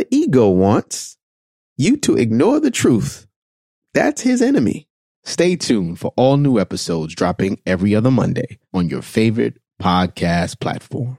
The ego wants you to ignore the truth. That's his enemy. Stay tuned for all new episodes dropping every other Monday on your favorite podcast platform.